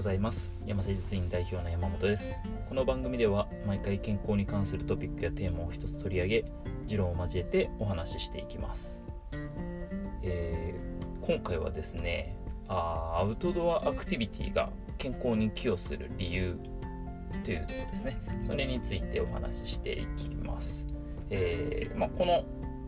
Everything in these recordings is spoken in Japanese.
ございます。山瀬実院代表の山本です。この番組では毎回健康に関するトピックやテーマを一つ取り上げ持論を交えてお話ししていきます、えー、今回はですねあアウトドアアクティビティが健康に寄与する理由というところですね。それについてお話ししていきます、えー、まあ、この、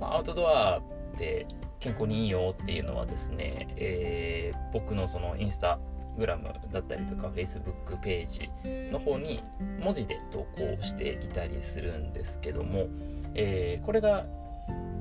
ま、アウトドアって健康にいいよっていうのはですね、えー、僕のそのインスタグラムだったりとか Facebook ページの方に文字で投稿していたりするんですけども、えー、これが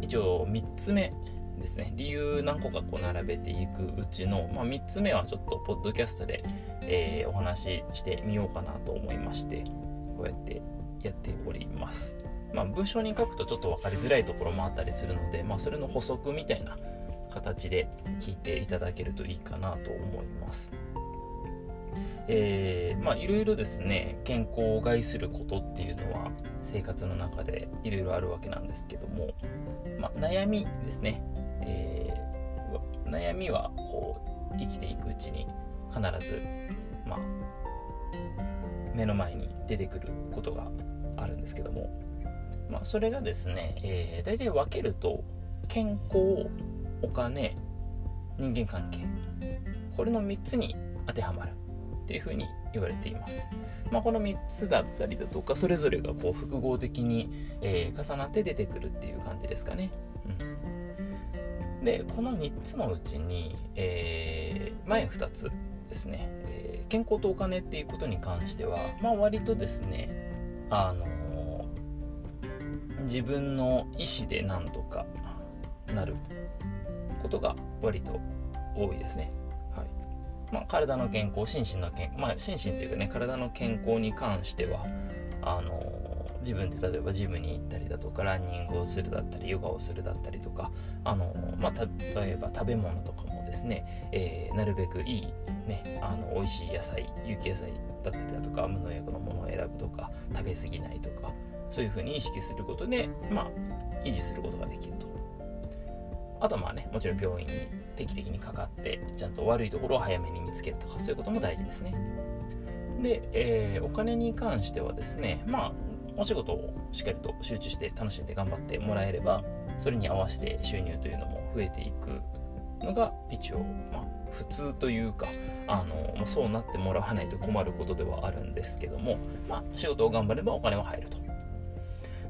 一応3つ目ですね理由何個かこう並べていくうちの、まあ、3つ目はちょっとポッドキャストで、えー、お話ししてみようかなと思いましてこうやってやっております。まあ、文章に書くとちょっと分かりづらいところもあったりするので、まあ、それの補足みたいな形で聞いていただけるといいかなと思います。えー、まあいろいろですね健康を害することっていうのは生活の中でいろいろあるわけなんですけども、まあ、悩みですね、えー、悩みはこう生きていくうちに必ず、まあ、目の前に出てくることがあるんですけどもまあ、それがですね、えー、大体分けると健康お金人間関係これの3つに当てはまる。っていうふうに言われています、まあ、この3つだったりだとかそれぞれがこう複合的に、えー、重なって出てくるっていう感じですかね、うん、でこの3つのうちに、えー、前2つですね、えー、健康とお金っていうことに関しては、まあ、割とですねあの自分の意思でなんとかなることが割と多いですね。まあ、体の健康、心身の健まあ、心身というかね、体の健康に関しては、あの自分で例えばジムに行ったりだとかランニングをするだったりヨガをするだったりとかあの、まあ、例えば食べ物とかもですね、えー、なるべくいい、ね、あの美味しい野菜有機野菜だったりだとか無農薬のものを選ぶとか食べ過ぎないとかそういうふうに意識することで、まあ、維持することができると。あとまあね、もちろん病院に定期的にかかって、ちゃんと悪いところを早めに見つけるとか、そういうことも大事ですね。で、えー、お金に関してはですね、まあ、お仕事をしっかりと集中して楽しんで頑張ってもらえれば、それに合わせて収入というのも増えていくのが一応、まあ、普通というかあの、ま、そうなってもらわないと困ることではあるんですけども、まあ、仕事を頑張ればお金は入ると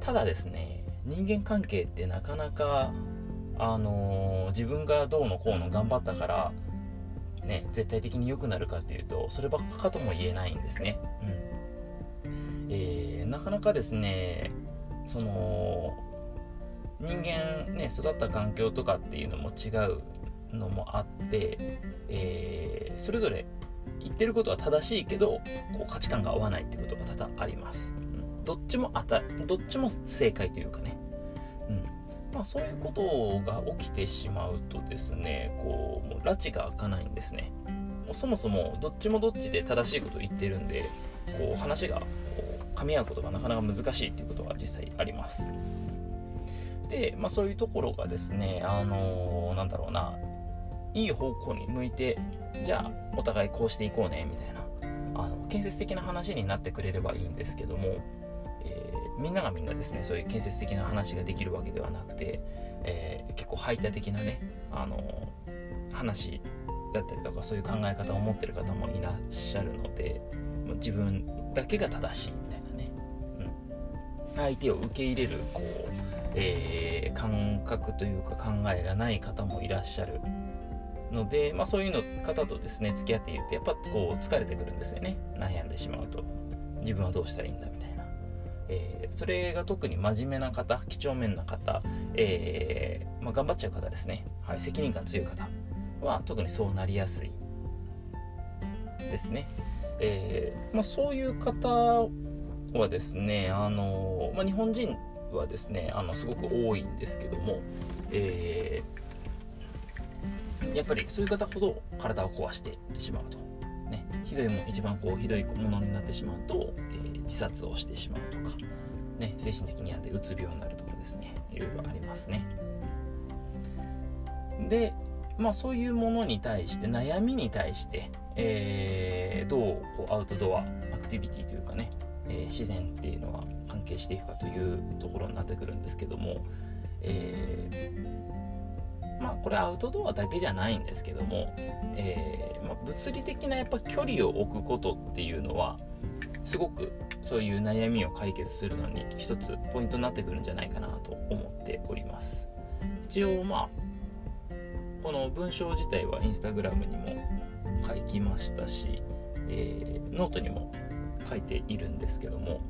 ただですね人間関係ってなかなかあのー、自分がどうのこうの頑張ったからね絶対的に良くなるかっていうとそればっかとも言えないんですね、うん。えー、なかなかですねその人間ね育った環境とかっていうのも違うのもあって、えー、それぞれ言ってることは正しいけどこう価値観が合わないってことが多々あります。どっちもあたどっちも正解というかね、うん。まあ、そういうことが起きてしまうとですねこうもう拉致が開かないんですね。もうそもそもどっちもどっちで正しいことを言ってるんでこう話がこう噛み合うことがなかなか難しいっていうことが実際あります。で、まあ、そういうところがですねあのー、なんだろうないい方向に向いてじゃあお互いこうしていこうねみたいなあの建設的な話になってくれればいいんですけども、みんながみんなですねそういう建設的な話ができるわけではなくて、えー、結構排他的なねあの話だったりとかそういう考え方を持ってる方もいらっしゃるので自分だけが正しいみたいなね、うん、相手を受け入れるこう、えー、感覚というか考えがない方もいらっしゃるので、まあ、そういうの方とですね付き合っているとやっぱこう疲れてくるんですよね。悩んでしまうと。自分はどうしたらいいんだみたいな。えー、それが特に真面目な方、几帳面な方、えー、まあ、頑張っちゃう方ですね、はい、責任感強い方は特にそうなりやすいですね。えー、まあ、そういう方はですね、あのまあ、日本人はですね、あのすごく多いんですけども、えやっぱりそういう方ほど体を壊してしまうと。ね、ひどいも一番こうひどいものになってしまうと、え自殺をしてしまうとか、ね、精神的に病んでうつ病になるとかですねいろいろありますね。でまあそういうものに対して悩みに対してえー、どうこうアウトドアアクティビティというかね、えー、自然っていうのは関係していくかというところになってくるんですけども、えー、まあこれアウトドアだけじゃないんですけども、えまあ、物理的なやっぱ距離を置くことっていうのはすごくそういう悩みを解決するのに一つポイントになってくるんじゃないかなと思っております。一応まあこの文章自体はインスタグラムにも書きましたし、えー、ノートにも書いているんですけども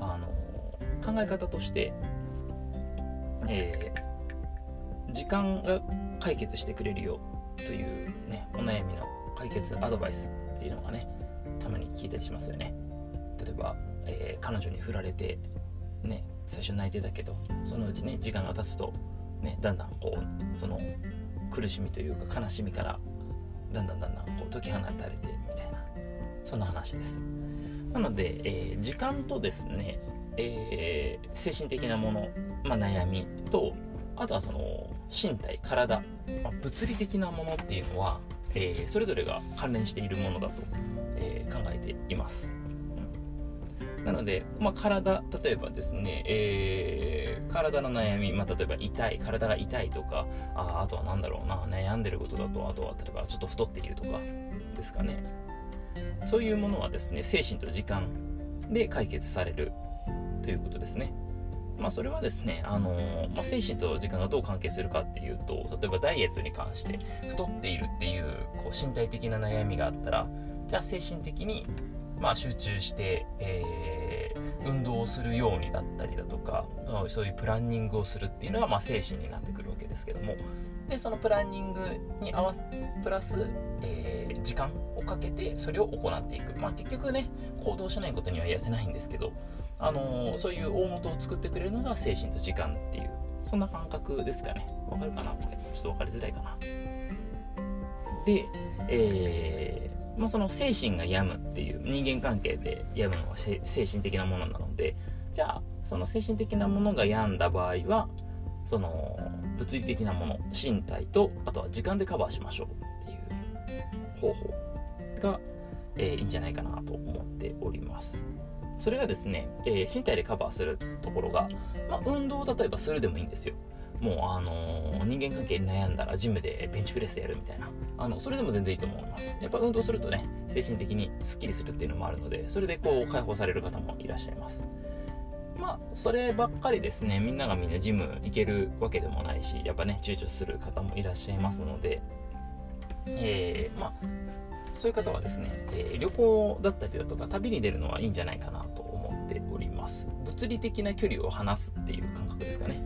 あの考え方として、えー、時間が解決してくれるよというねお悩みの解決アドバイスっていうのがねたまに聞いたりしますよね。例えば、えー、彼女に振られてね最初泣いてたけどそのうちね時間が経つとねだんだんこうその苦しみというか悲しみからだんだんだんだんこう解き放たれてみたいなそんな話です。なので、えー、時間とですね、えー、精神的なもの、まあ、悩みとあとはその身体体、まあ、物理的なものっていうのは、えー、それぞれが関連しているものだと、え考えています。なので、まあ、体、例えばですね、えー、体の悩み、まあ、例えば痛い、体が痛いとか、ああとは何だろうな、悩んでることだと、あとは例えばちょっと太っているとかですかね。そういうものはですね、精神と時間で解決されるということですね。まあ、それはですね、あのー、まあ、精神と時間がどう関係するかっていうと、例えばダイエットに関して太っているっていうこう身体的な悩みがあったら、じゃあ精神的にまあ、集中して、えー、運動をするようにだったりだとかそういうプランニングをするっていうのが、まあ、精神になってくるわけですけども。でそのプランニングに合わせプラス、えー、時間をかけてそれを行っていく、まあ、結局ね行動しないことには痩せないんですけど、あのー、そういう大元を作ってくれるのが精神と時間っていうそんな感覚ですかね。わかるかな？これ。ちょっと分かりづらいかな。で、えーまあ、その精神が病むっていう人間関係で病むのは精神的なものなのでじゃあその精神的なものが病んだ場合はその物理的なもの身体とあとは時間でカバーしましょうっていう方法が、えー、いいんじゃないかなと思っております。それがですね、えー、身体でカバーするところが、まあ、運動を例えばするでもいいんですよ。もうあの、人間関係に悩んだらジムでベンチプレスやるみたいな。あのそれでも全然いいと思います。やっぱ運動するとね精神的にスッキリするっていうのもあるのでそれでこう解放される方もいらっしゃいます。まあそればっかりですね。みんながみんなジム行けるわけでもないしやっぱね躊躇する方もいらっしゃいますので。えー、まあそういう方はですね、えー、旅行だったりだとか旅に出るのはいいんじゃないかなと思っております。物理的な距離を離すっていう感覚ですかね。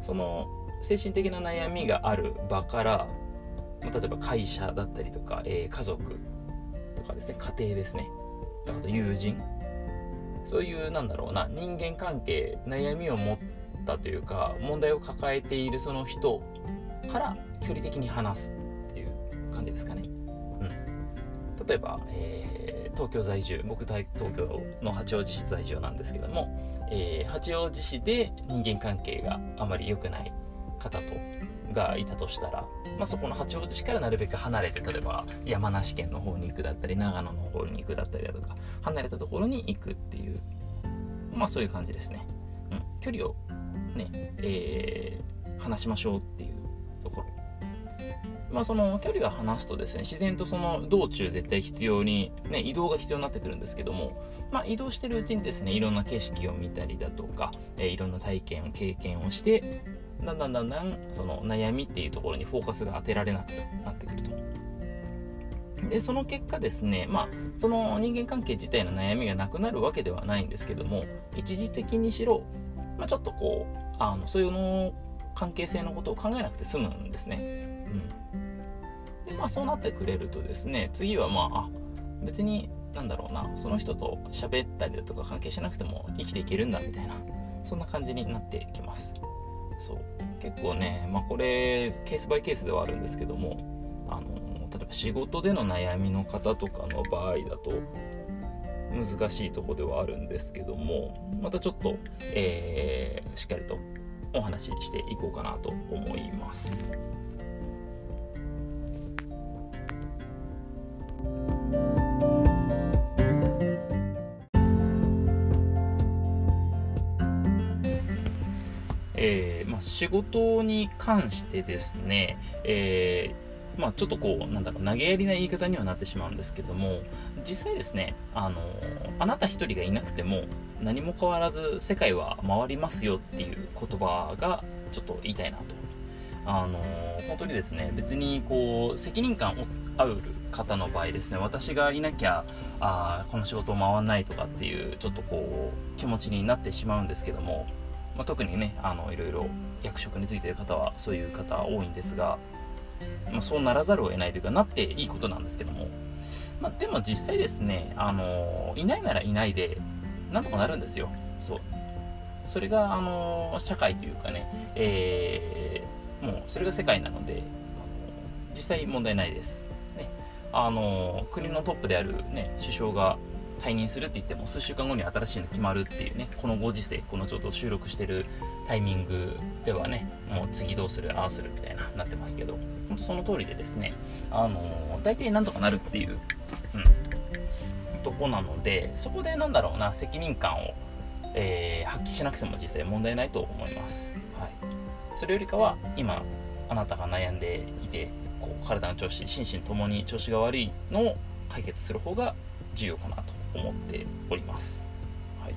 その精神的な悩みがある場から、ま、例えば会社だったりとか、えー、家族とかですね家庭ですね。あと友人。そういうなんだろうな人間関係悩みを持ったというか問題を抱えているその人から距離的に話すっていう感じですかね。うん、例えば、えー、東京在住僕東京の八王子市在住なんですけどもえー、八王子市で人間関係があまり良くない方とがいたとしたら、まあ、そこの八王子市からなるべく離れて例えば山梨県の方に行くだったり長野の方に行くだったりだとか離れたところに行くっていうまあそういう感じですね、うん、距離をね、えー、離しましょうっていまあ、その距離が離すとですね、自然とその道中絶対必要に、ね、移動が必要になってくるんですけども、まあ、移動してるうちにですね、いろんな景色を見たりだとか、えー、いろんな体験を経験をして、だんだんだんだんその悩みっていうところにフォーカスが当てられなくなってくると。で、その結果ですね、まあ、その人間関係自体の悩みがなくなるわけではないんですけども、一時的にしろ、まあ、ちょっとこう、あの、そういうの関係性のことを考えなくて済むんですね。うん。でまあそうなってくれるとですね次はまああ別になんだろうなその人と喋ったりだとか関係しなくても生きていけるんだみたいなそんな感じになってきますそう結構ねまあこれケースバイケースではあるんですけどもあの例えば仕事での悩みの方とかの場合だと難しいとこではあるんですけどもまたちょっと、えー、しっかりとお話ししていこうかなと思います。えーまあ、仕事に関してですね、えーまあ、ちょっとこう、なんだろう、投げやりな言い方にはなってしまうんですけども、実際ですね、あの、あなた一人がいなくても、何も変わらず世界は回りますよっていう言葉がちょっと言いたいなと。あの、本当にですね、別にこう、責任感をある方の場合ですね、私がいなきゃ、あこの仕事を回らないとかっていう、ちょっとこう、気持ちになってしまうんですけども、まあ、特にね、あの、いろいろ役職についてる方はそういう方多いんですが、まあ、そうならざるを得ないというか、なっていいことなんですけども、まあ、でも実際ですね、あの、いないならいないで、なんとかなるんですよ。そう。それが、あの、社会というかね、えー、もう、それが世界なので、実際問題ないです。ね。あの、国のトップであるね、首相が退任するって言っても数週間後に新しいの決まるっていうねこのご時世このちょっと収録してるタイミングではねもう次どうするああするみたいななってますけど本当その通りでですねあの大体なんとかなるっていう、うん、とこなのでそこでなんだろうな責任感を、えー、発揮しなくても実際問題ないと思います、はい、それよりかは今あなたが悩んでいてこう体の調子心身ともに調子が悪いのを解決する方が重要かなと。思っております。はい。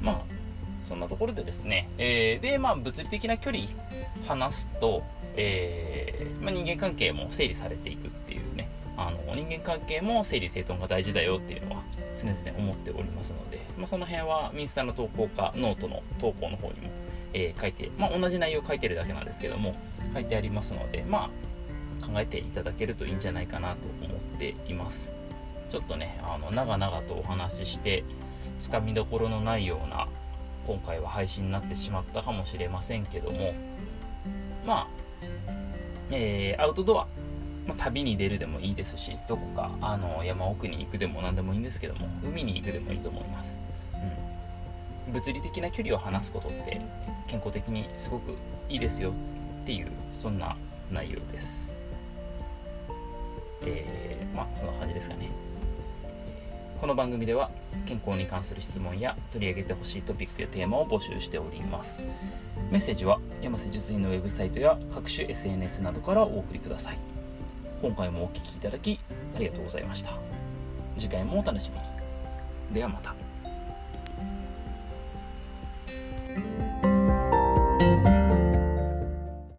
まあ、そんなところでですね、えー、で、まあ、物理的な距離話すと、えー、まあ、人間関係も整理されていくっていうね、あの、人間関係も整理整頓が大事だよっていうのは常々思っておりますので、まあ、その辺はミンスタの投稿かノートの投稿の方にも、えー、書いて、まあ、同じ内容書いてるだけなんですけども、書いてありますので、まあ、考えていただけるといいんじゃないかなと思っています。ちょっとね、あの、長々とお話しして、つかみどころのないような、今回は配信になってしまったかもしれませんけども、まあ、えー、アウトドア、まあ、旅に出るでもいいですし、どこか、あの、山奥に行くでも何でもいいんですけども、海に行くでもいいと思います。うん。物理的な距離を離すことって、健康的にすごくいいですよっていう、そんな内容です。えー、まあ、そんな感じですかね。この番組では健康に関する質問や取り上げてほしいトピックやテーマを募集しております。メッセージは山瀬術院のウェブサイトや各種 SNS などからお送りください。今回もお聴きいただきありがとうございました。次回もお楽しみに。ではまた。